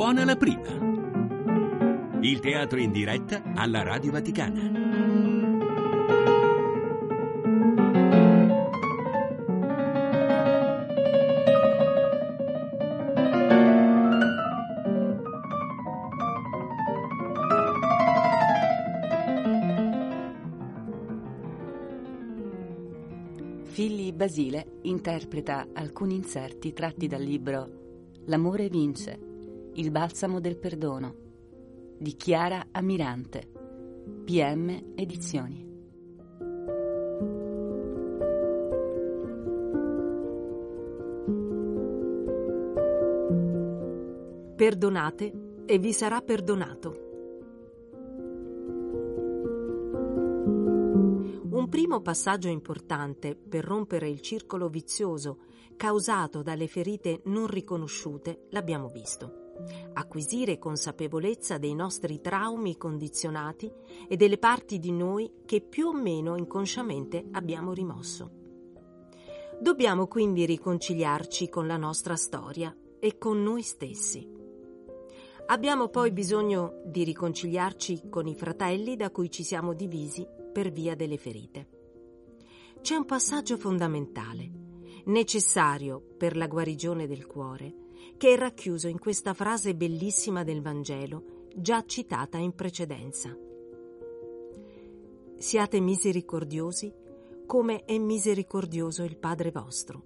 Buona la prima. Il teatro in diretta alla Radio Vaticana. Filli Basile interpreta alcuni inserti tratti dal libro L'amore vince, il balsamo del perdono di Chiara Amirante, PM Edizioni. Perdonate e vi sarà perdonato. Un primo passaggio importante per rompere il circolo vizioso causato dalle ferite non riconosciute l'abbiamo visto. Acquisire consapevolezza dei nostri traumi condizionati e delle parti di noi che più o meno inconsciamente abbiamo rimosso. Dobbiamo quindi riconciliarci con la nostra storia e con noi stessi. Abbiamo poi bisogno di riconciliarci con i fratelli da cui ci siamo divisi per via delle ferite. C'è un passaggio fondamentale, necessario per la guarigione del cuore, che è racchiuso in questa frase bellissima del Vangelo, già citata in precedenza. Siate misericordiosi come è misericordioso il Padre vostro.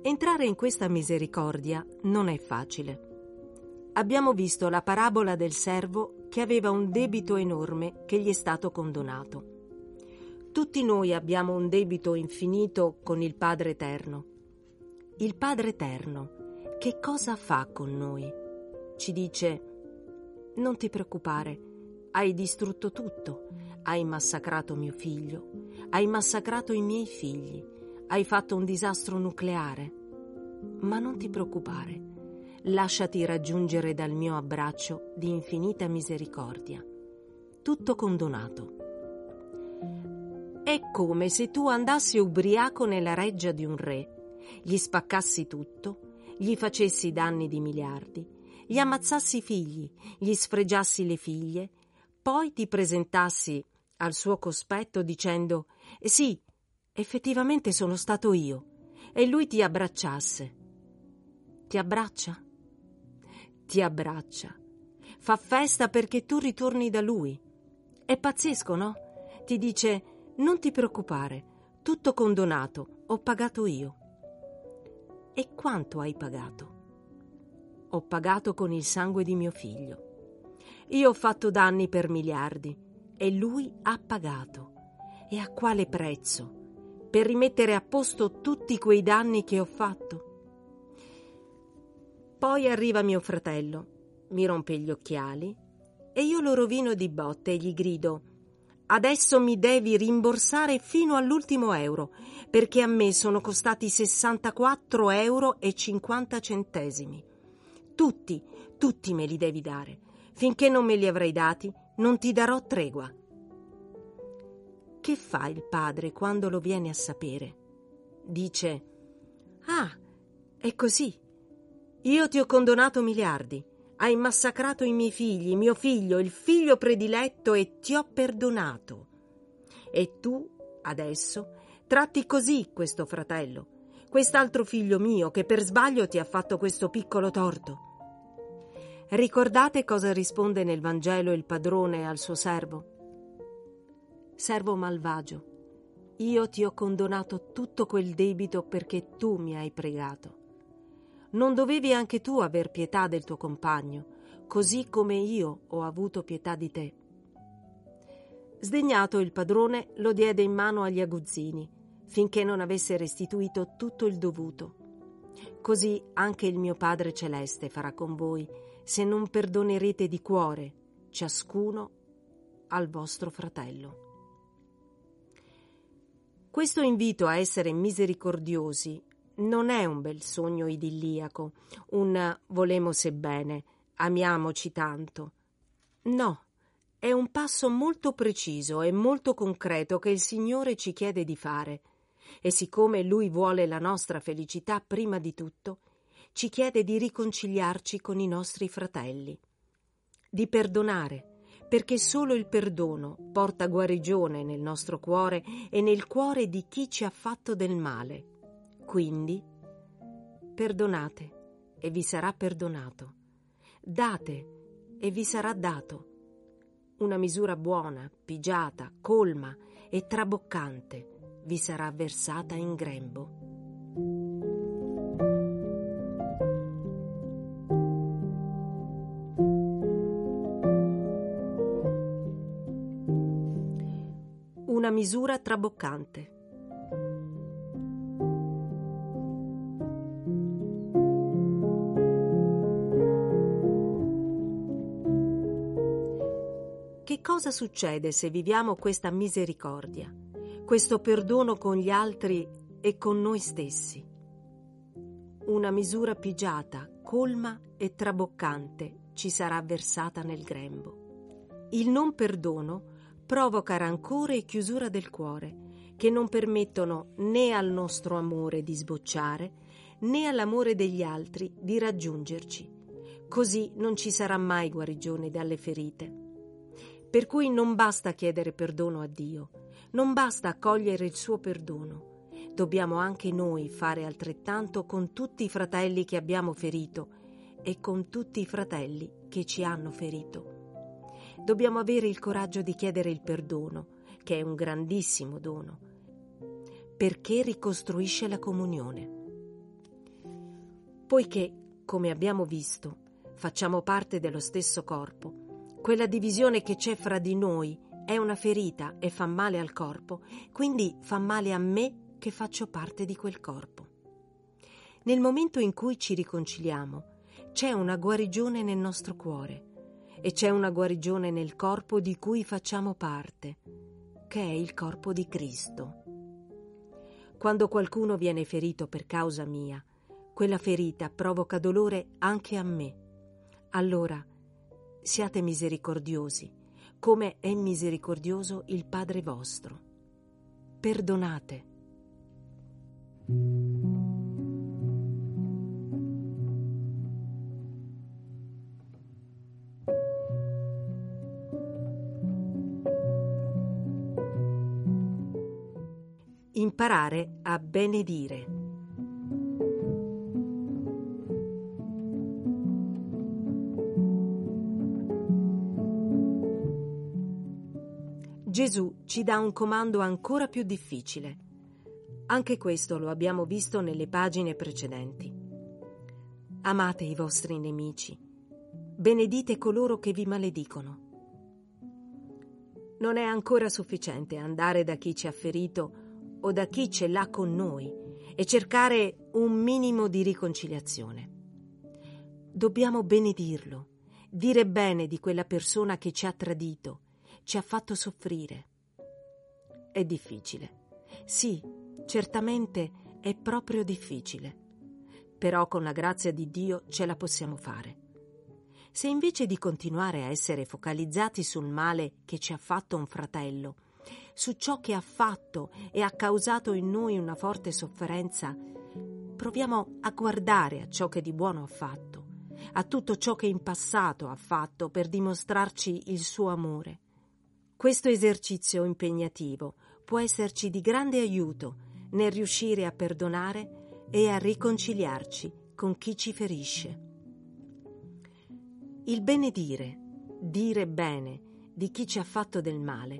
Entrare in questa misericordia non è facile. Abbiamo visto la parabola del servo che aveva un debito enorme che gli è stato condonato. Tutti noi abbiamo un debito infinito con il Padre Eterno. Il Padre Eterno che cosa fa con noi? Ci dice, non ti preoccupare, hai distrutto tutto, hai massacrato mio figlio, hai massacrato i miei figli, hai fatto un disastro nucleare. Ma non ti preoccupare, lasciati raggiungere dal mio abbraccio di infinita misericordia. Tutto condonato. È come se tu andassi ubriaco nella reggia di un re, gli spaccassi tutto, gli facessi danni di miliardi, gli ammazzassi i figli, gli sfregiassi le figlie, poi ti presentassi al suo cospetto dicendo sì, effettivamente sono stato io, e lui ti abbracciasse. Ti abbraccia? Ti abbraccia. Fa festa perché tu ritorni da lui. È pazzesco, no? Ti dice non ti preoccupare, tutto condonato, ho pagato io. E quanto hai pagato? Ho pagato con il sangue di mio figlio. Io ho fatto danni per miliardi e lui ha pagato. E a quale prezzo? Per rimettere a posto tutti quei danni che ho fatto? Poi arriva mio fratello, mi rompe gli occhiali e io lo rovino di botte e gli grido Adesso mi devi rimborsare fino all'ultimo euro, perché a me sono costati 64 euro 50 centesimi. Tutti, tutti me li devi dare. Finché non me li avrai dati, non ti darò tregua. Che fa il padre quando lo viene a sapere? Dice: Ah, è così. Io ti ho condonato miliardi. Hai massacrato i miei figli, mio figlio, il figlio prediletto e ti ho perdonato. E tu, adesso, tratti così questo fratello, quest'altro figlio mio che per sbaglio ti ha fatto questo piccolo torto. Ricordate cosa risponde nel Vangelo il padrone al suo servo? Servo malvagio, io ti ho condonato tutto quel debito perché tu mi hai pregato non dovevi anche tu aver pietà del tuo compagno, così come io ho avuto pietà di te. Sdegnato il padrone lo diede in mano agli aguzzini, finché non avesse restituito tutto il dovuto. Così anche il mio Padre Celeste farà con voi, se non perdonerete di cuore, ciascuno al vostro fratello. Questo invito a essere misericordiosi non è un bel sogno idilliaco, un volemo sebbene, amiamoci tanto. No, è un passo molto preciso e molto concreto che il Signore ci chiede di fare. E siccome Lui vuole la nostra felicità prima di tutto, ci chiede di riconciliarci con i nostri fratelli, di perdonare, perché solo il perdono porta guarigione nel nostro cuore e nel cuore di chi ci ha fatto del male. Quindi, perdonate e vi sarà perdonato. Date e vi sarà dato. Una misura buona, pigiata, colma e traboccante vi sarà versata in grembo. Una misura traboccante. Cosa succede se viviamo questa misericordia, questo perdono con gli altri e con noi stessi? Una misura pigiata, colma e traboccante ci sarà versata nel grembo. Il non perdono provoca rancore e chiusura del cuore, che non permettono né al nostro amore di sbocciare, né all'amore degli altri di raggiungerci. Così non ci sarà mai guarigione dalle ferite. Per cui non basta chiedere perdono a Dio, non basta accogliere il suo perdono. Dobbiamo anche noi fare altrettanto con tutti i fratelli che abbiamo ferito e con tutti i fratelli che ci hanno ferito. Dobbiamo avere il coraggio di chiedere il perdono, che è un grandissimo dono, perché ricostruisce la comunione. Poiché, come abbiamo visto, facciamo parte dello stesso corpo, quella divisione che c'è fra di noi è una ferita e fa male al corpo, quindi fa male a me che faccio parte di quel corpo. Nel momento in cui ci riconciliamo, c'è una guarigione nel nostro cuore e c'è una guarigione nel corpo di cui facciamo parte, che è il corpo di Cristo. Quando qualcuno viene ferito per causa mia, quella ferita provoca dolore anche a me. Allora siate misericordiosi, come è misericordioso il Padre vostro. Perdonate. Imparare a benedire. Gesù ci dà un comando ancora più difficile. Anche questo lo abbiamo visto nelle pagine precedenti. Amate i vostri nemici, benedite coloro che vi maledicono. Non è ancora sufficiente andare da chi ci ha ferito o da chi ce l'ha con noi e cercare un minimo di riconciliazione. Dobbiamo benedirlo, dire bene di quella persona che ci ha tradito ci ha fatto soffrire. È difficile. Sì, certamente è proprio difficile. Però con la grazia di Dio ce la possiamo fare. Se invece di continuare a essere focalizzati sul male che ci ha fatto un fratello, su ciò che ha fatto e ha causato in noi una forte sofferenza, proviamo a guardare a ciò che di buono ha fatto, a tutto ciò che in passato ha fatto per dimostrarci il suo amore questo esercizio impegnativo può esserci di grande aiuto nel riuscire a perdonare e a riconciliarci con chi ci ferisce. Il benedire, dire bene di chi ci ha fatto del male,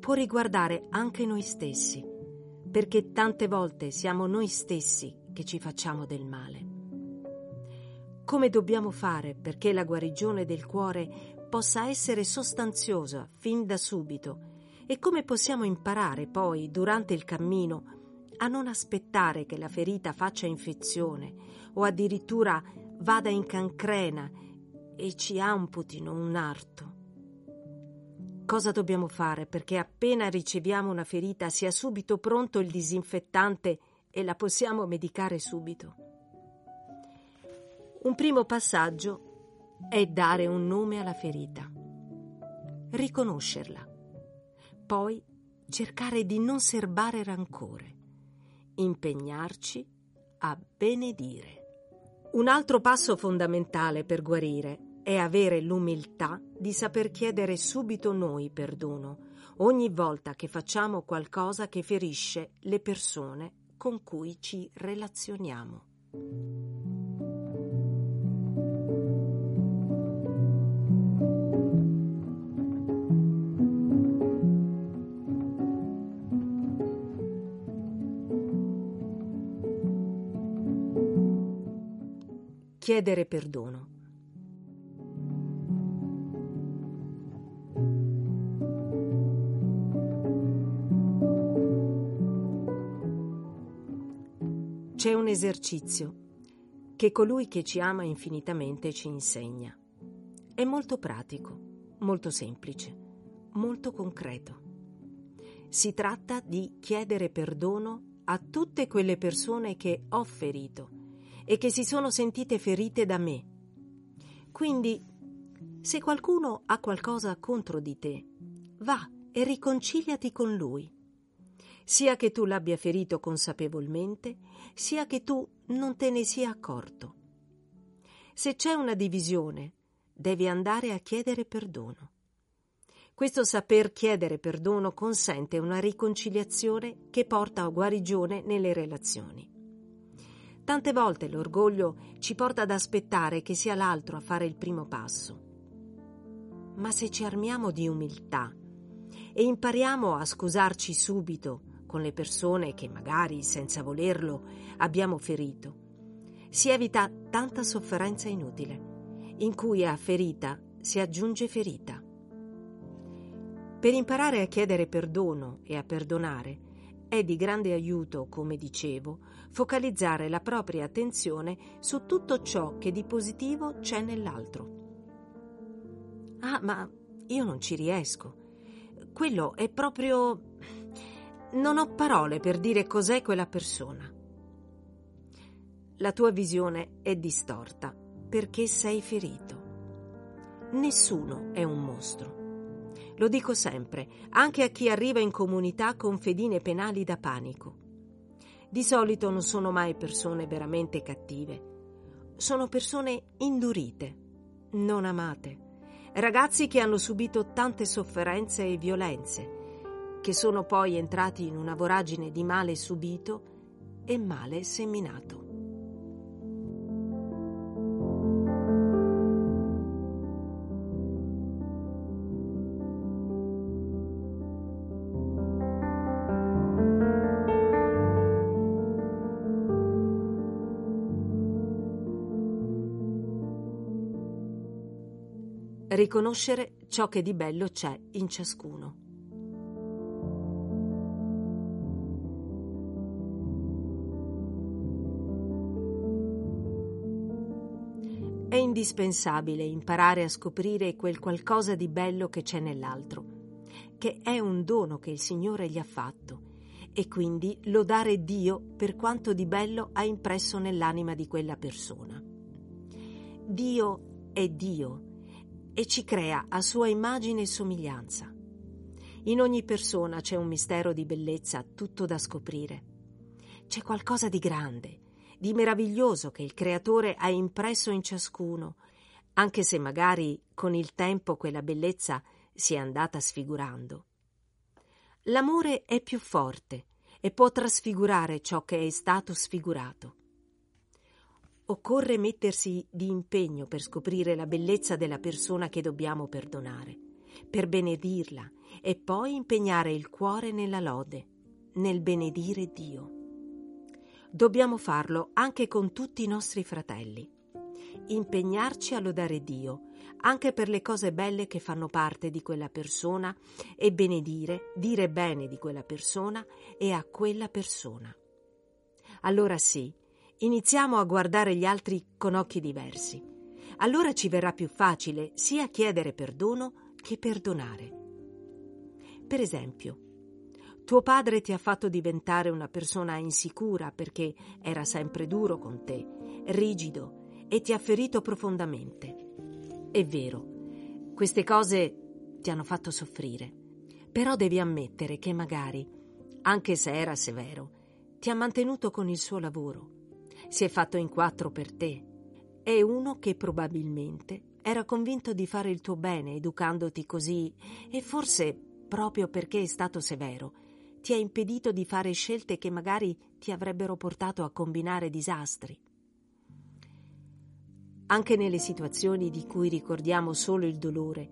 può riguardare anche noi stessi, perché tante volte siamo noi stessi che ci facciamo del male. Come dobbiamo fare perché la guarigione del cuore possa essere sostanziosa fin da subito e come possiamo imparare poi, durante il cammino, a non aspettare che la ferita faccia infezione o addirittura vada in cancrena e ci amputino un arto. Cosa dobbiamo fare perché appena riceviamo una ferita sia subito pronto il disinfettante e la possiamo medicare subito? Un primo passaggio è dare un nome alla ferita, riconoscerla, poi cercare di non serbare rancore, impegnarci a benedire. Un altro passo fondamentale per guarire è avere l'umiltà di saper chiedere subito noi perdono ogni volta che facciamo qualcosa che ferisce le persone con cui ci relazioniamo. Chiedere perdono. C'è un esercizio che colui che ci ama infinitamente ci insegna. È molto pratico, molto semplice, molto concreto. Si tratta di chiedere perdono a tutte quelle persone che ho ferito e che si sono sentite ferite da me. Quindi, se qualcuno ha qualcosa contro di te, va e riconciliati con lui sia che tu l'abbia ferito consapevolmente, sia che tu non te ne sia accorto. Se c'è una divisione, devi andare a chiedere perdono. Questo saper chiedere perdono consente una riconciliazione che porta a guarigione nelle relazioni. Tante volte l'orgoglio ci porta ad aspettare che sia l'altro a fare il primo passo. Ma se ci armiamo di umiltà e impariamo a scusarci subito con le persone che magari senza volerlo abbiamo ferito, si evita tanta sofferenza inutile, in cui a ferita si aggiunge ferita. Per imparare a chiedere perdono e a perdonare è di grande aiuto, come dicevo, focalizzare la propria attenzione su tutto ciò che di positivo c'è nell'altro. Ah, ma io non ci riesco. Quello è proprio non ho parole per dire cos'è quella persona. La tua visione è distorta perché sei ferito. Nessuno è un mostro. Lo dico sempre, anche a chi arriva in comunità con fedine penali da panico. Di solito non sono mai persone veramente cattive. Sono persone indurite, non amate. Ragazzi che hanno subito tante sofferenze e violenze che sono poi entrati in una voragine di male subito e male seminato. Riconoscere ciò che di bello c'è in ciascuno. È indispensabile imparare a scoprire quel qualcosa di bello che c'è nell'altro, che è un dono che il Signore gli ha fatto, e quindi lodare Dio per quanto di bello ha impresso nell'anima di quella persona. Dio è Dio e ci crea a sua immagine e somiglianza. In ogni persona c'è un mistero di bellezza tutto da scoprire. C'è qualcosa di grande, di meraviglioso che il Creatore ha impresso in ciascuno, anche se magari con il tempo quella bellezza si è andata sfigurando. L'amore è più forte e può trasfigurare ciò che è stato sfigurato. Occorre mettersi di impegno per scoprire la bellezza della persona che dobbiamo perdonare, per benedirla e poi impegnare il cuore nella lode, nel benedire Dio dobbiamo farlo anche con tutti i nostri fratelli. Impegnarci a lodare Dio, anche per le cose belle che fanno parte di quella persona e benedire, dire bene di quella persona e a quella persona. Allora sì, iniziamo a guardare gli altri con occhi diversi. Allora ci verrà più facile sia chiedere perdono che perdonare. Per esempio, tuo padre ti ha fatto diventare una persona insicura perché era sempre duro con te, rigido e ti ha ferito profondamente. È vero, queste cose ti hanno fatto soffrire, però devi ammettere che magari, anche se era severo, ti ha mantenuto con il suo lavoro. Si è fatto in quattro per te, è uno che probabilmente era convinto di fare il tuo bene educandoti così e forse proprio perché è stato severo ti ha impedito di fare scelte che magari ti avrebbero portato a combinare disastri. Anche nelle situazioni di cui ricordiamo solo il dolore,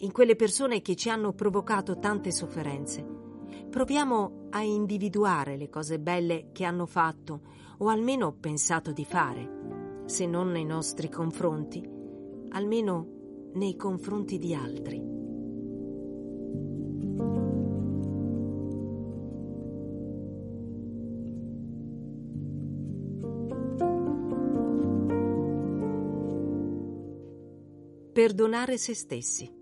in quelle persone che ci hanno provocato tante sofferenze, proviamo a individuare le cose belle che hanno fatto o almeno pensato di fare, se non nei nostri confronti, almeno nei confronti di altri. Perdonare se stessi.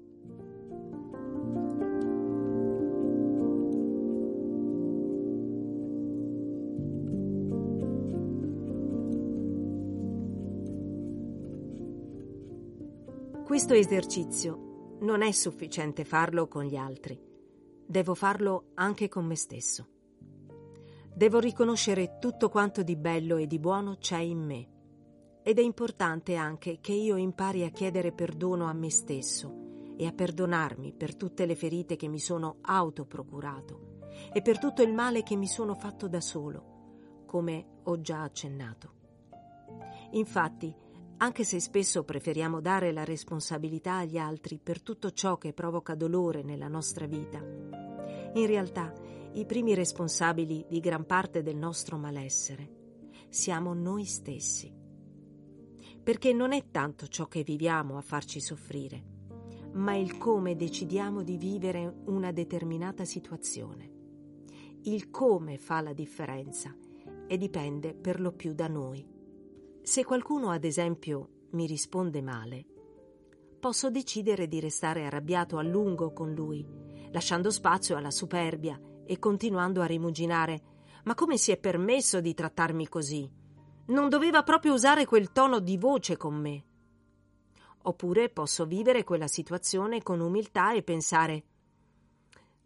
Questo esercizio non è sufficiente farlo con gli altri, devo farlo anche con me stesso. Devo riconoscere tutto quanto di bello e di buono c'è in me ed è importante anche che io impari a chiedere perdono a me stesso e a perdonarmi per tutte le ferite che mi sono autoprocurato e per tutto il male che mi sono fatto da solo, come ho già accennato. Infatti, anche se spesso preferiamo dare la responsabilità agli altri per tutto ciò che provoca dolore nella nostra vita, in realtà i primi responsabili di gran parte del nostro malessere siamo noi stessi perché non è tanto ciò che viviamo a farci soffrire, ma il come decidiamo di vivere una determinata situazione. Il come fa la differenza e dipende per lo più da noi. Se qualcuno, ad esempio, mi risponde male, posso decidere di restare arrabbiato a lungo con lui, lasciando spazio alla superbia e continuando a rimuginare ma come si è permesso di trattarmi così? Non doveva proprio usare quel tono di voce con me. Oppure posso vivere quella situazione con umiltà e pensare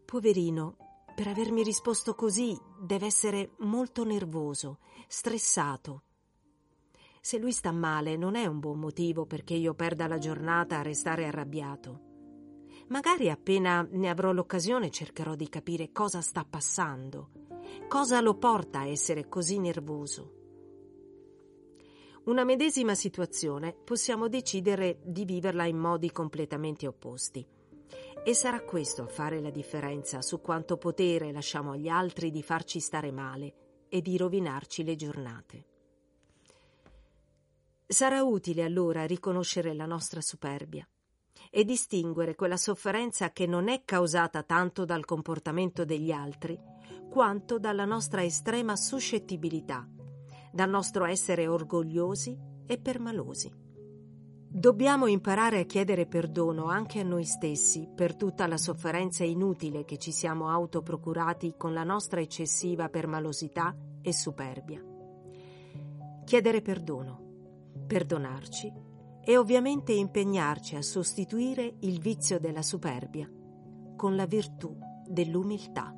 Poverino, per avermi risposto così deve essere molto nervoso, stressato. Se lui sta male non è un buon motivo perché io perda la giornata a restare arrabbiato. Magari appena ne avrò l'occasione cercherò di capire cosa sta passando, cosa lo porta a essere così nervoso. Una medesima situazione possiamo decidere di viverla in modi completamente opposti. E sarà questo a fare la differenza su quanto potere lasciamo agli altri di farci stare male e di rovinarci le giornate. Sarà utile allora riconoscere la nostra superbia e distinguere quella sofferenza che non è causata tanto dal comportamento degli altri quanto dalla nostra estrema suscettibilità dal nostro essere orgogliosi e permalosi. Dobbiamo imparare a chiedere perdono anche a noi stessi per tutta la sofferenza inutile che ci siamo autoprocurati con la nostra eccessiva permalosità e superbia. Chiedere perdono, perdonarci e ovviamente impegnarci a sostituire il vizio della superbia con la virtù dell'umiltà.